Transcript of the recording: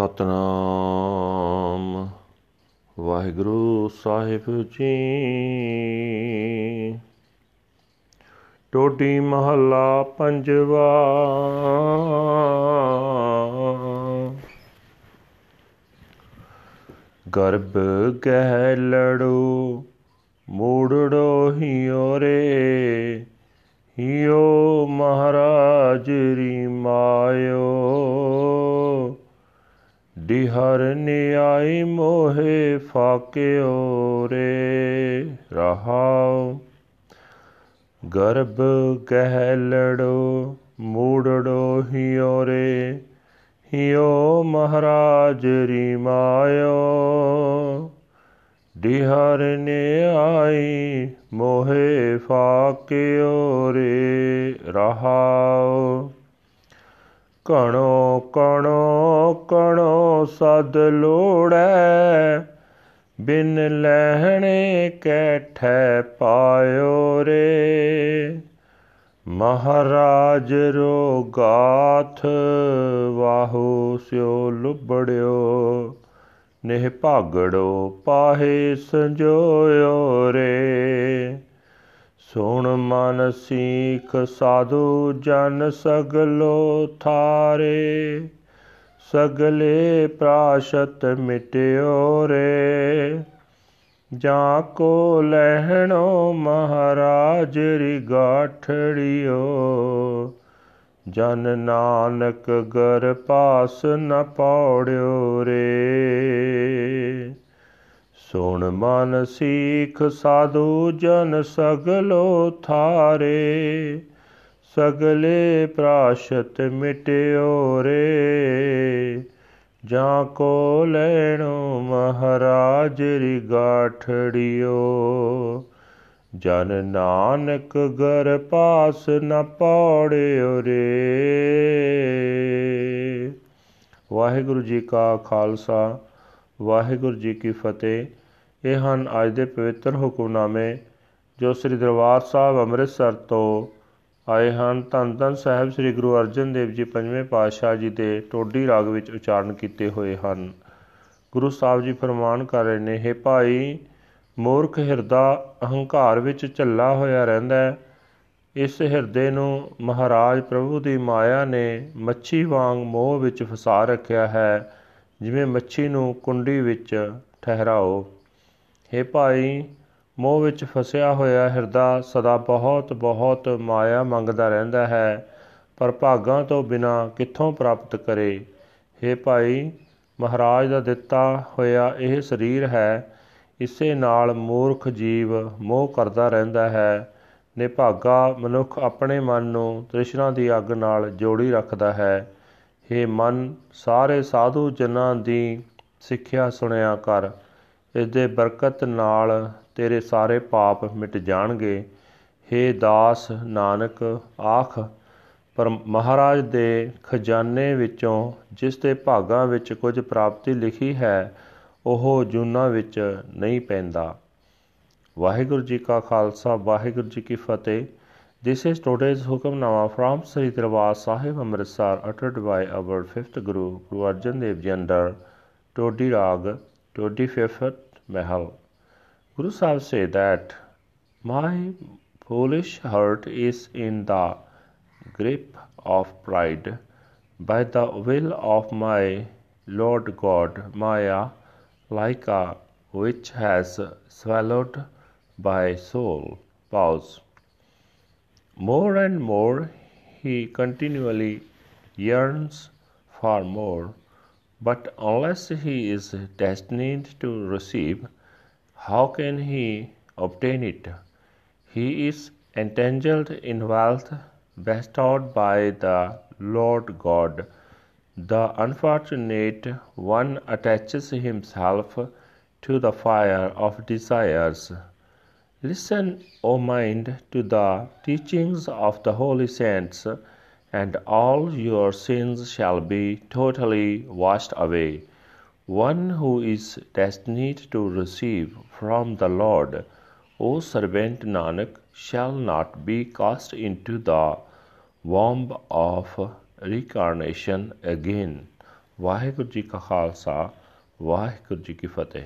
ਸਤਨਾਮ। ਵਾਹਿਗੁਰੂ ਸਾਹਿਬ ਜੀ। ਟੋਡੀ ਮਹੱਲਾ ਪੰਜਵਾ। ਗਰਭ ਗਹਿ ਲੜੋ, ਮੂੜੜੋ ਹਿਓ ਰੇ। ਹਿਓ ਮਹਾਰਾਜ ਰੀ ਮਾਇਓ। ਦਿਹਰ ਨਿਆਈ ਮੋਹਿ ਫਾਕਿਓ ਰੇ ਰਹਾਉ। ਗਰਭ ਗਹਿ ਲੜੋ, ਮੂੜੜੋ ਹਿਓ ਰੇ, ਹਿਓ ਮਹਾਰਾਜ ਰੀ ਮਾਇਓ ਦਿਹਰ ਨਿਆਈ ਮੋਹਿ ਫਾਕਿਓ ਰੇ ਰਹਾਉ। ਕਣੋ ਕਣੋ ਕਣੋ ਸਦ ਲੋੜੈ। ਬਿਨ ਲੈਣੇ ਕੈਠੈ ਪਾਇਓ ਰੇ। ਮਹਾਰਾਜ ਰੋ ਗਾਥ ਵਾਹੂ ਸਿਓ ਲੁਬੜਿਓ। ਨਿਹ ਭਾਗੜੋ ਪਾਹੇ ਸੰਜੋਇਓ ਰੇ। ਸੁਣ ਮਨ ਸੀਖ ਸਾਧੂ ਜਨ ਸਗਲੋ ਥਾਰੇ, ਸਗਲੇ ਪ੍ਰਾਸ਼ਤ ਮਿਟਿਓ ਰੇ। ਜਾਂ ਕੋ ਲਹਿਣੋ ਮਹਾਰਾਜ ਰੀ ਗਾਠੜਿਓ ਜਨ ਨਾਨਕ ਗਰ ਪਾਸ ਨ ਪੌੜਿਓ ਰੇ। ਸੁਣ ਮਨ ਸੀਖ ਸਾਧੂ ਜਨ ਸਗਲੋ ਥਾਰੇ, ਸਗਲੇ ਪ੍ਰਾਸ਼ਤ ਮਿਟਿਓ ਰੇ। ਜਾਂ ਕੋ ਲੈਣੋ ਮਹਾਰਾਜ ਰੀ ਗਾਠੜਿਓ ਜਨ ਨਾਨਕ ਗਰ ਪਾਸ ਨ ਪੌੜਿਓ ਰੇ। ਵਾਹਿਗੁਰੂ ਜੀ ਕਾ ਖਾਲਸਾ ਵਾਹਿਗੁਰੂ ਜੀ ਕੀ ਫਤਿਹ। ਇਹ ਹਨ ਅੱਜ ਦੇ ਪਵਿੱਤਰ ਹੁਕਮਨਾਮੇ ਜੋ ਸ੍ਰੀ ਦਰਬਾਰ ਸਾਹਿਬ ਅੰਮ੍ਰਿਤਸਰ ਤੋਂ ਆਏ ਹਨ। ਧੰਨ ਧੰਨ ਸਾਹਿਬ ਸ੍ਰੀ ਗੁਰੂ ਅਰਜਨ ਦੇਵ ਜੀ ਪੰਜਵੇਂ ਪਾਤਸ਼ਾਹ ਜੀ ਦੇ ਟੋਡੀ ਰਾਗ ਵਿੱਚ ਉਚਾਰਨ ਕੀਤੇ ਹੋਏ ਹਨ। ਗੁਰੂ ਸਾਹਿਬ ਜੀ ਫਰਮਾਨ ਕਰ ਰਹੇ ਨੇ हे ਭਾਈ, ਮੂਰਖ ਹਿਰਦਾ ਅਹੰਕਾਰ ਵਿੱਚ ਝੱਲਾ ਹੋਇਆ ਰਹਿੰਦਾ ਹੈ। ਇਸ ਹਿਰਦੇ ਨੂੰ ਮਹਾਰਾਜ ਪ੍ਰਭੂ ਦੀ ਮਾਇਆ ਨੇ ਮੱਛੀ ਵਾਂਗ ਮੋਹ ਵਿੱਚ ਫਸਾ ਰੱਖਿਆ ਹੈ। ਜਿਵੇਂ ਮੱਛੀ ਨੂੰ ਕੁੰਡੀ ਵਿੱਚ ਠਹਿਰਾਓ। हे ਭਾਈ, ਮੋਹ ਵਿੱਚ ਫਸਿਆ ਹੋਇਆ ਹਿਰਦਾ ਸਦਾ ਬਹੁਤ ਬਹੁਤ ਮਾਇਆ ਮੰਗਦਾ ਰਹਿੰਦਾ ਹੈ, ਪਰ ਭਾਗਾਂ ਤੋਂ ਬਿਨਾ ਕਿੱਥੋਂ ਪ੍ਰਾਪਤ ਕਰੇ? हे ਭਾਈ, ਮਹਾਰਾਜ ਦਾ ਦਿੱਤਾ ਹੋਇਆ ਇਹ ਸਰੀਰ ਹੈ, ਇਸੇ ਨਾਲ ਮੂਰਖ ਜੀਵ ਮੋਹ ਕਰਦਾ ਰਹਿੰਦਾ ਹੈ, ਨਿਭਾਗਾ ਮਨੁੱਖ ਆਪਣੇ ਮਨ ਨੂੰ ਤ੍ਰਿਸ਼ਨਾ ਦੀ ਅੱਗ ਨਾਲ ਜੋੜੀ ਰੱਖਦਾ ਹੈ। हे ਮਨ, ਸਾਰੇ ਸਾਧੂ ਜਨਾਂ ਦੀ ਸਿੱਖਿਆ ਸੁਣਿਆ ਕਰ। ਇਸ ਦੇ ਬਰਕਤ ਨਾਲ ਤੇਰੇ ਸਾਰੇ ਪਾਪ ਮਿਟ ਜਾਣਗੇ। हे ਦਾਸ ਨਾਨਕ, ਆਖ, ਪਰ ਮਹਾਰਾਜ ਦੇ ਖਜ਼ਾਨੇ ਵਿੱਚੋਂ ਜਿਸ ਦੇ ਭਾਗਾਂ ਵਿੱਚ ਕੁਝ ਪ੍ਰਾਪਤੀ ਲਿਖੀ ਹੈ, ਉਹ ਜੂਨਾ ਵਿੱਚ ਨਹੀਂ ਪੈਂਦਾ। ਵਾਹਿਗੁਰੂ ਜੀ ਕਾ ਖਾਲਸਾ, ਵਾਹਿਗੁਰੂ ਜੀ ਕੀ ਫਤਿਹ। This is today's Hukamnama from Sri Darbar Sahib Amritsar uttered by our fifth Guru, Guru Arjan Dev Ji under Todi Rag, 25th Mahal. Guru Sahib say that my foolish heart is in the grip of pride by the will of my Lord God, Maya, like a which has swallowed by soul. Pause. More and more he continually yearns for more, but unless he is destined to receive, how can he obtain it? He is entangled in wealth bestowed by the Lord God. The unfortunate one attaches himself to the fire of desires. Listen, O mind, to the teachings of the holy saints, and all your sins shall be totally washed away. One who is destined to receive from the Lord, O servant Nanak, shall not be cast into the womb of reincarnation again. Waheguru ji ਕਾ ਖਾਲਸਾ ਵਾਹਿਗੁਰੂ ਜੀ ਕੀ ਫਤਿਹ